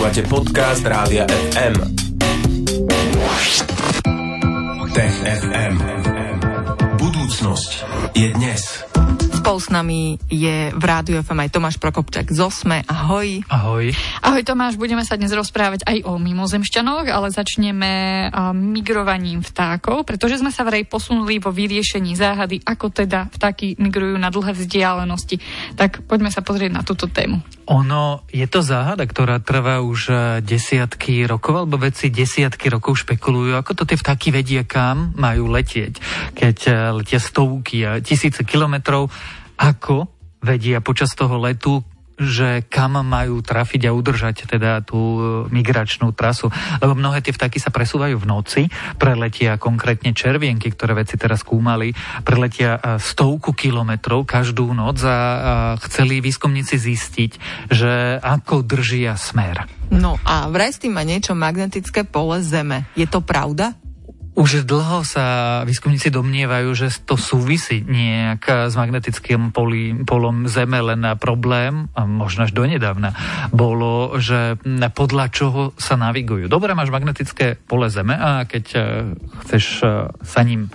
Počúvate podcast Rádia FM. Tech FM. Budúcnosť je dnes. Spolu s nami je v Rádiu FM aj Tomáš Prokopčak z Osme. Ahoj. Ahoj. Ahoj Tomáš, budeme sa dnes rozprávať aj o mimozemšťanoch, ale začneme migrovaním vtákov, pretože sme sa vraj posunuli vo vyriešení záhady, ako teda vtáky migrujú na dlhé vzdialenosti. Tak poďme sa pozrieť na túto tému. Ono, je to záhada, ktorá trvá už e, desiatky rokov, alebo vedci desiatky rokov špekulujú, ako to tie vtáky vedia, kam majú letieť, keď e, letia stovky a tisíce kilometrov. Ako vedia počas toho letu, že kam majú trafiť a udržať teda tú e, migračnú trasu. Lebo mnohé tie vtáky sa presúvajú v noci, preletia konkrétne červienky, ktoré veci teraz skúmali, preletia e, stovku kilometrov každú noc a chceli výskumníci zistiť, že ako držia smer. No a vraj s tým má niečo magnetické pole Zeme. Je to pravda? Už dlho sa výskumníci domnievajú, že to súvisí nejak s magnetickým poli, polom Zeme, len problém, a možno až donedávna, bolo, že podľa čoho sa navigujú. Dobre, máš magnetické pole Zeme a keď eh, chceš eh, sa ním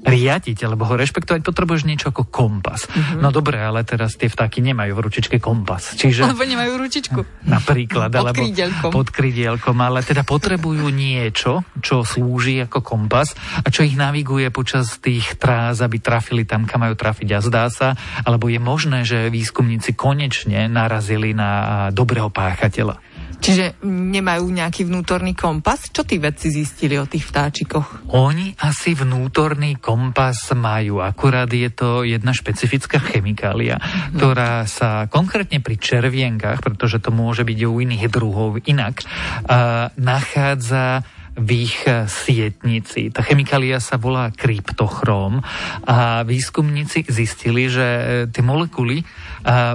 riadiť alebo ho rešpektovať, potrebuješ niečo ako kompas. Mm-hmm. No dobre, ale teraz tie vtáky nemajú v ručičke kompas. Čiže, alebo nemajú ručičku. Napríklad. pod alebo krídelkom. Pod krídelkom. Ale teda potrebujú niečo, čo slúži ako kompas a čo ich naviguje počas tých trás, aby trafili tam, kam majú trafiť. A zdá sa, alebo je možné, že výskumníci konečne narazili na dobrého páchateľa. Čiže nemajú nejaký vnútorný kompas? Čo tí vedci zistili o tých vtáčikoch? Oni asi vnútorný kompas majú, akurát je to jedna špecifická chemikália, mm. ktorá sa konkrétne pri červienkach, pretože to môže byť u iných druhov inak, uh, nachádza v ich sietnici. Tá chemikália sa volá kryptochróm a výskumníci zistili, že tie molekuly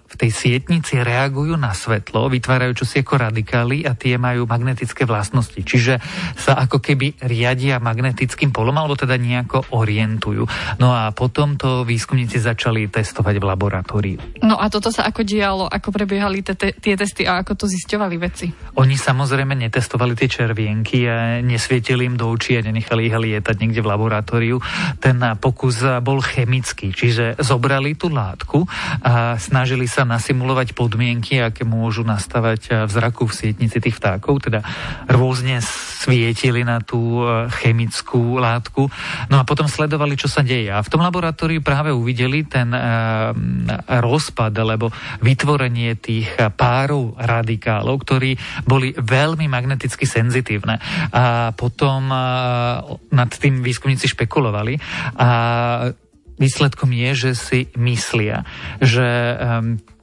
v tej sietnici reagujú na svetlo, vytvárajú čosi ako radikály a tie majú magnetické vlastnosti. Čiže sa ako keby riadia magnetickým polom, alebo teda nejako orientujú. No a potom to výskumníci začali testovať v laboratóriu. No a toto sa ako dialo, ako prebiehali tie testy a ako to zisťovali veci? Oni samozrejme netestovali tie červienky a nesvietili im do očí a nenechali ich lietať niekde v laboratóriu. Ten pokus bol chemický, čiže zobrali tú látku a snažili sa nasimulovať podmienky, aké môžu nastavať v zraku v sietnici tých vtákov, teda rôzne svietili na tú eh, chemickú látku. No a potom sledovali, čo sa deje. A v tom laboratóriu práve uvideli ten uh, rozpad, alebo vytvorenie tých párov radikálov, ktorí boli veľmi magneticky senzitívne. A potom uh, nad tým výskumníci špekulovali. A výsledkom je, že si myslia, že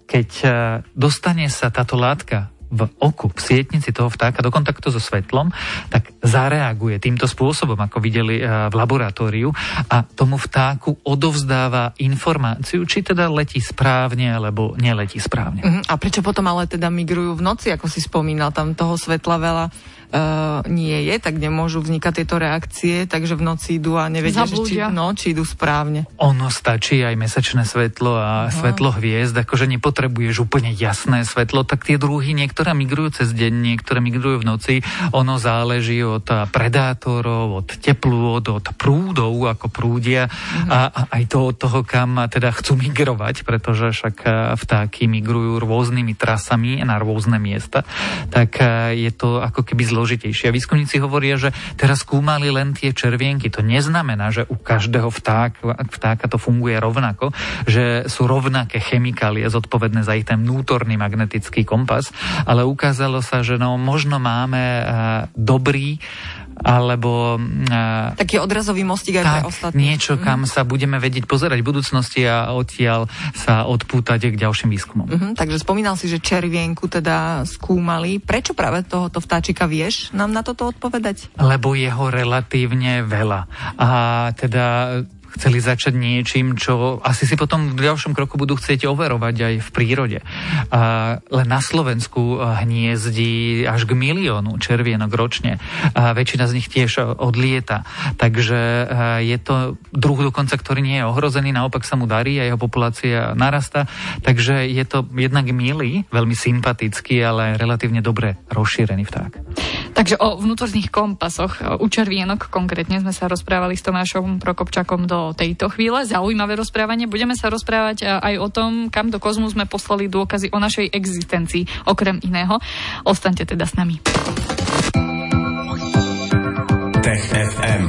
keď uh, dostane sa táto látka v oku, v sietnici toho vtáka do kontaktu so svetlom, tak zareaguje týmto spôsobom, ako videli uh, v laboratóriu a tomu vtáku odovzdáva informáciu, či teda letí správne alebo neletí správne. Uh-huh. A prečo potom ale teda migrujú v noci, ako si spomínal, tam toho svetla veľa uh, nie je, tak nemôžu vznikať tieto reakcie, takže v noci idú a nevedia, že či, no, či idú správne. Ono stačí aj mesačné svetlo a uh-huh. svetlo hviezd, akože nepotrebuješ úplne jasné svetlo, tak tie druhy niektoré migrujú cez deň, niektoré migrujú v noci. Ono záleží od predátorov, od teplôt, od prúdov, ako prúdia uh-huh. a, a aj to od toho, kam teda chcú migrovať, pretože však vtáky migrujú rôznymi trasami na rôzne miesta, tak je to ako keby zlo zložitejšie. Výskumníci hovoria, že teraz skúmali len tie červienky. To neznamená, že u každého vtáka, vtáka to funguje rovnako, že sú rovnaké chemikálie zodpovedné za ich ten vnútorný magnetický kompas, ale ukázalo sa, že no, možno máme uh, dobrý alebo... Uh, Taký odrazový mostík aj tak, pre ostatných. niečo, mhm. kam mm. sa budeme vedieť pozerať v budúcnosti a odtiaľ sa odpútať k ďalším výskumom. Mm-hmm, takže spomínal si, že červienku teda skúmali. Prečo práve tohoto vtáčika vieš nám na toto odpovedať? Lebo jeho relatívne veľa. A teda chceli začať niečím, čo asi si potom v ďalšom kroku budú chcieť overovať aj v prírode. Len na Slovensku hniezdi až k miliónu červienok ročne. A väčšina z nich tiež odlieta. Takže je to druh dokonca, ktorý nie je ohrozený, naopak sa mu darí a jeho populácia narasta. Takže je to jednak milý, veľmi sympatický, ale relatívne dobre rozšírený vták. Takže o vnútorných kompasoch u červienok konkrétne sme sa rozprávali s Tomášom Prokopčakom do tejto chvíle. Zaujímavé rozprávanie. Budeme sa rozprávať aj o tom, kam do kozmu sme poslali dôkazy o našej existencii, okrem iného. Ostaňte teda s nami. Tech FM.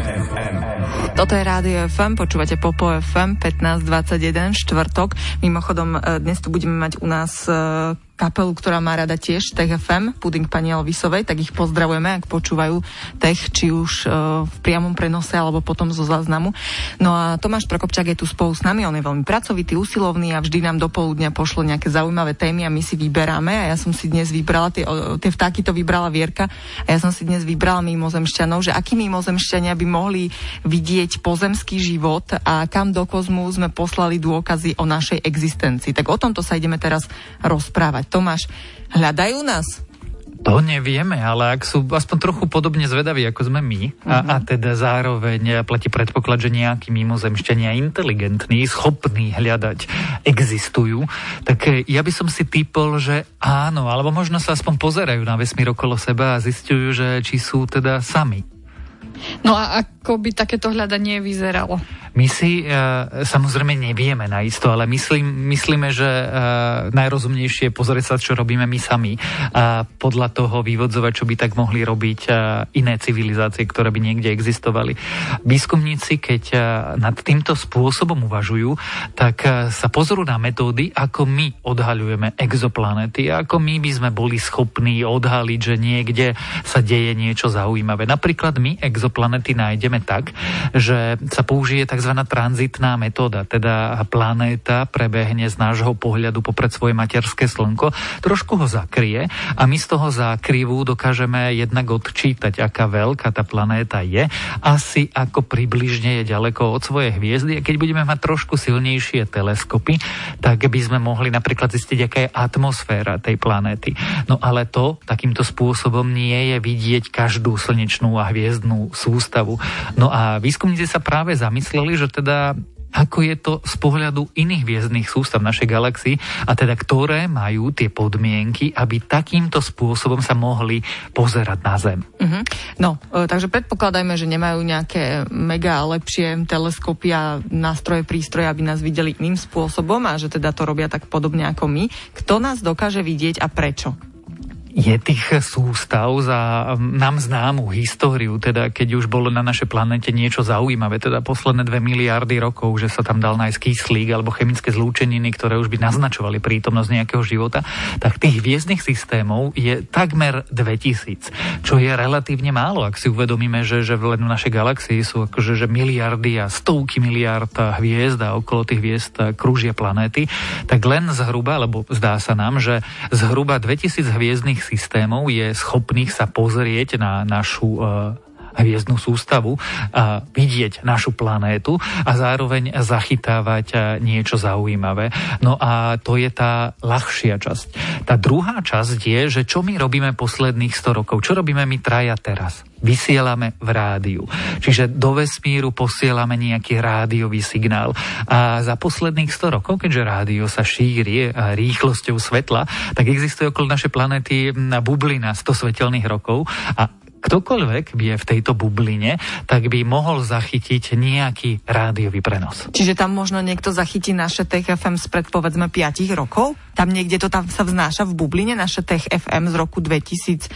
Toto je Rádio FM, počúvate Popo FM 1521, štvrtok. Mimochodom, e, dnes tu budeme mať u nás e, kapelu, ktorá má rada tiež Tech FM, Puding pani Elvisovej, tak ich pozdravujeme, ak počúvajú Tech, či už uh, v priamom prenose, alebo potom zo záznamu. No a Tomáš Prokopčák je tu spolu s nami, on je veľmi pracovitý, usilovný a vždy nám do poludnia pošlo nejaké zaujímavé témy a my si vyberáme a ja som si dnes vybrala, tie, tie vtáky to vybrala Vierka a ja som si dnes vybrala mimozemšťanov, že akí mimozemšťania by mohli vidieť pozemský život a kam do kozmu sme poslali dôkazy o našej existencii. Tak o tomto sa ideme teraz rozprávať. Tomáš, hľadajú nás? To nevieme, ale ak sú aspoň trochu podobne zvedaví, ako sme my, uh-huh. a, a mhm. teda zároveň platí predpoklad, že nejakí mimozemšťania inteligentní, schopní hľadať, existujú, tak eh, ja by som si typol, že áno, alebo možno sa aspoň pozerajú na vesmír okolo seba a zistujú, že či sú teda sami. No a ako by takéto hľadanie vyzeralo? My si uh, samozrejme nevieme na isto, ale myslím, myslíme, že uh, najrozumnejšie je pozrieť sa, čo robíme my sami a podľa toho vyvodzovať, čo by tak mohli robiť uh, iné civilizácie, ktoré by niekde existovali. Výskumníci, keď uh, nad týmto spôsobom uvažujú, tak uh, sa pozorú na metódy, ako my odhaľujeme exoplanety, ako my by sme boli schopní odhaliť, že niekde sa deje niečo zaujímavé. Napríklad my exoplanety nájdeme tak, že sa použije tzv tzv. tranzitná metóda, teda planéta prebehne z nášho pohľadu popred svoje materské slnko, trošku ho zakrie a my z toho zákrivu dokážeme jednak odčítať, aká veľká tá planéta je, asi ako približne je ďaleko od svojej hviezdy a keď budeme mať trošku silnejšie teleskopy, tak by sme mohli napríklad zistiť, aká je atmosféra tej planéty. No ale to takýmto spôsobom nie je vidieť každú slnečnú a hviezdnú sústavu. No a výskumníci sa práve zamysleli, že teda ako je to z pohľadu iných hviezdnych sústav našej galaxii a teda ktoré majú tie podmienky, aby takýmto spôsobom sa mohli pozerať na Zem. Uh-huh. No, e, takže predpokladajme, že nemajú nejaké mega lepšie teleskopy a nástroje, prístroje, aby nás videli iným spôsobom a že teda to robia tak podobne ako my. Kto nás dokáže vidieť a prečo? Je tých sústav za nám známu históriu, teda keď už bolo na našej planete niečo zaujímavé, teda posledné dve miliardy rokov, že sa tam dal nájsť kyslík alebo chemické zlúčeniny, ktoré už by naznačovali prítomnosť nejakého života, tak tých hviezdnych systémov je takmer 2000, čo je relatívne málo, ak si uvedomíme, že, že len v našej galaxii sú akože že miliardy a stovky miliard hviezd a okolo tých hviezd krúžia planéty, tak len zhruba, lebo zdá sa nám, že zhruba 2000 hviezdnych systémov je schopných sa pozrieť na našu e, hviezdnu sústavu, vidieť našu planétu a zároveň zachytávať e, niečo zaujímavé. No a to je tá ľahšia časť. Tá druhá časť je, že čo my robíme posledných 100 rokov, čo robíme my traja teraz vysielame v rádiu. Čiže do vesmíru posielame nejaký rádiový signál. A za posledných 100 rokov, keďže rádio sa šíri rýchlosťou svetla, tak existuje okolo našej planéty bublina 100 svetelných rokov a ktokoľvek je v tejto bubline, tak by mohol zachytiť nejaký rádiový prenos. Čiže tam možno niekto zachytí naše Tech FM spred povedzme 5 rokov? Tam niekde to tam sa vznáša v bubline naše Tech FM z roku 2000,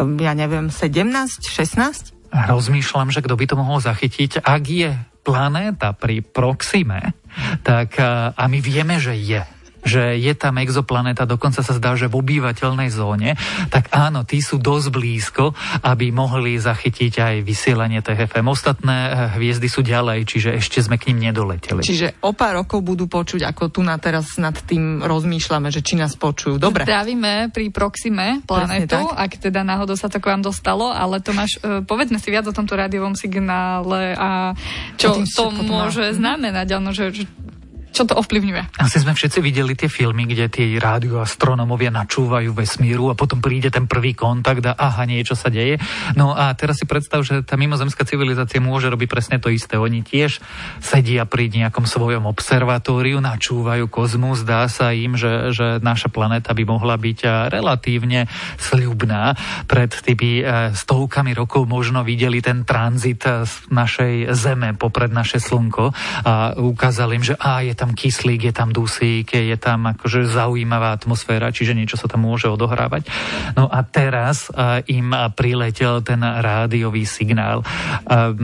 um, ja neviem, 17, 16? Rozmýšľam, že kto by to mohol zachytiť, ak je planéta pri Proxime, tak a my vieme, že je že je tam exoplaneta, dokonca sa zdá, že v obývateľnej zóne, tak áno, tí sú dosť blízko, aby mohli zachytiť aj vysielanie TFM. Ostatné eh, hviezdy sú ďalej, čiže ešte sme k ním nedoleteli. Čiže o pár rokov budú počuť, ako tu na teraz nad tým rozmýšľame, že či nás počujú. Dobre. Zdravíme pri Proxime planetu, ak teda náhodou sa to k vám dostalo, ale Tomáš, uh, povedzme si viac o tomto rádiovom signále a čo to môže znamenať, ano, že, že čo to ovplyvňuje. Asi sme všetci videli tie filmy, kde tí rádioastronomovia načúvajú vesmíru a potom príde ten prvý kontakt a aha, niečo sa deje. No a teraz si predstav, že tá mimozemská civilizácia môže robiť presne to isté. Oni tiež sedia pri nejakom svojom observatóriu, načúvajú kozmus, zdá sa im, že, že naša planéta by mohla byť relatívne sľubná. Pred tými e, stovkami rokov možno videli ten tranzit z našej Zeme popred naše Slnko a ukázali im, že á, je tam tam kyslík, je tam dusík, je tam akože zaujímavá atmosféra, čiže niečo sa tam môže odohrávať. No a teraz uh, im priletel ten rádiový signál. Uh,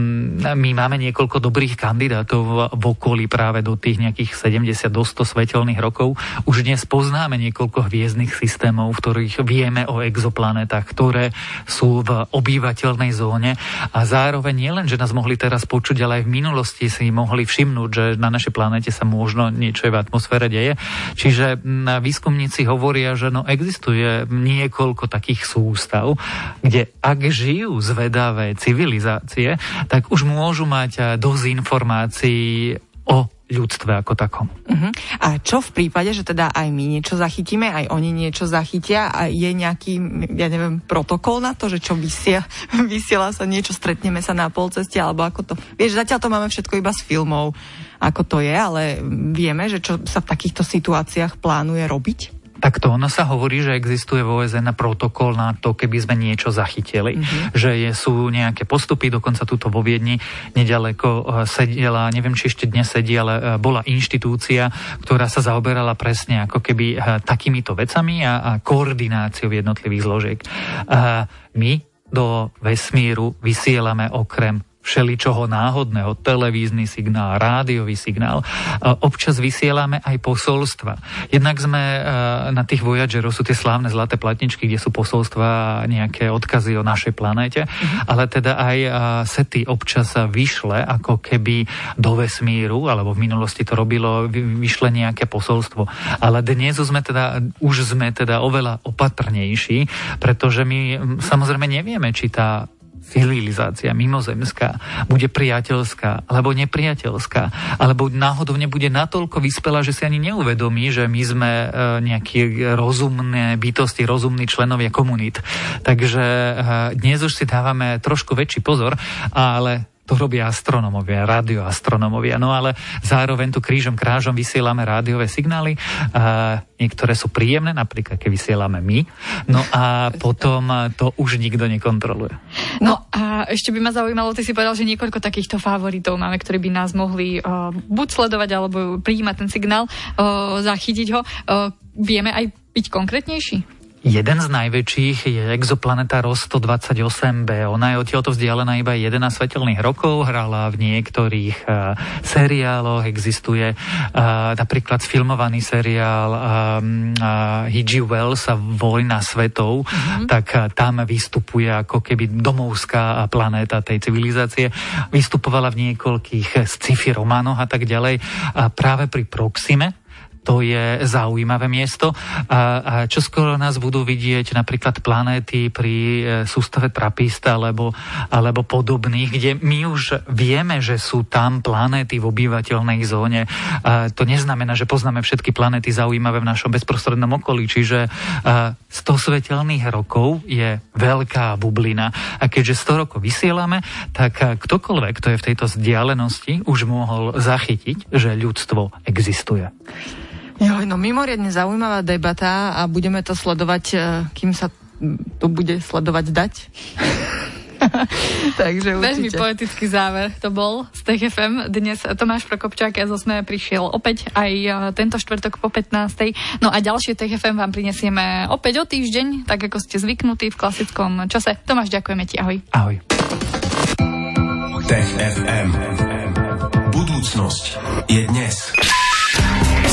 my máme niekoľko dobrých kandidátov v okolí práve do tých nejakých 70 do 100 svetelných rokov. Už dnes poznáme niekoľko hviezdnych systémov, v ktorých vieme o exoplanetách, ktoré sú v obývateľnej zóne a zároveň nielen, že nás mohli teraz počuť, ale aj v minulosti si mohli všimnúť, že na našej planete sa môžu možno niečo v atmosfére deje. Čiže výskumníci hovoria, že no existuje niekoľko takých sústav, kde ak žijú zvedavé civilizácie, tak už môžu mať dosť informácií o ľudstve ako takom. Uh-huh. A čo v prípade, že teda aj my niečo zachytíme, aj oni niečo zachytia a je nejaký, ja neviem, protokol na to, že čo vysiela, vysiela sa niečo, stretneme sa na polceste, alebo ako to... Vieš, zatiaľ to máme všetko iba z filmov, ako to je, ale vieme, že čo sa v takýchto situáciách plánuje robiť? Takto, ono sa hovorí, že existuje vo OSN protokol na to, keby sme niečo zachytili, mm-hmm. že je, sú nejaké postupy, dokonca túto vo Viedni nedaleko e, sedela, neviem, či ešte dnes sedí, ale e, bola inštitúcia, ktorá sa zaoberala presne ako keby e, takýmito vecami a, a koordináciou jednotlivých zložiek. My do vesmíru vysielame okrem všeličoho náhodného, televízny signál, rádiový signál. Občas vysielame aj posolstva. Jednak sme e, na tých Voyagerov sú tie slávne zlaté platničky, kde sú posolstva nejaké odkazy o našej planéte, mm-hmm. ale teda aj e, sety občas vyšle ako keby do vesmíru, alebo v minulosti to robilo, vyšle nejaké posolstvo. Ale dnes sme teda, už sme teda oveľa opatrnejší, pretože my samozrejme nevieme, či tá civilizácia mimozemská bude priateľská alebo nepriateľská, alebo náhodou nebude natoľko vyspelá, že si ani neuvedomí, že my sme e, nejaké rozumné bytosti, rozumní členovia komunít. Takže e, dnes už si dávame trošku väčší pozor, ale to robia astronomovia, radioastronomovia. No ale zároveň tu krížom krážom vysielame rádiové signály. A niektoré sú príjemné, napríklad keď vysielame my. No a potom to už nikto nekontroluje. No a ešte by ma zaujímalo, ty si povedal, že niekoľko takýchto favoritov máme, ktorí by nás mohli uh, buď sledovať, alebo prijímať ten signál, uh, zachytiť ho. Uh, vieme aj byť konkrétnejší? Jeden z najväčších je exoplaneta ROS 128b. Ona je odtiaľto vzdialená iba 11 svetelných rokov, hrala v niektorých uh, seriáloch, existuje uh, napríklad sfilmovaný seriál uh, uh, H.G. Wells a Vojna svetov, mm-hmm. tak uh, tam vystupuje ako keby domovská planéta tej civilizácie. Vystupovala v niekoľkých sci-fi románoch a tak ďalej. A práve pri Proxime, to je zaujímavé miesto. A, a čo skoro nás budú vidieť napríklad planéty pri e, sústave Trapista alebo, alebo podobných, kde my už vieme, že sú tam planéty v obyvateľnej zóne. A to neznamená, že poznáme všetky planéty zaujímavé v našom bezprostrednom okolí, čiže 100 svetelných rokov je veľká bublina. A keďže 100 rokov vysielame, tak ktokoľvek, kto je v tejto vzdialenosti, už mohol zachytiť, že ľudstvo existuje. Jo, no mimoriadne zaujímavá debata a budeme to sledovať, e, kým sa to bude sledovať dať. Takže určite. Veľmi poetický záver to bol z TFM. Dnes Tomáš Prokopčák a Zosme prišiel opäť aj e, tento štvrtok po 15. No a ďalšie TFM vám prinesieme opäť o týždeň, tak ako ste zvyknutí v klasickom čase. Tomáš, ďakujeme ti. Ahoj. Ahoj. Tech FM. Budúcnosť je dnes.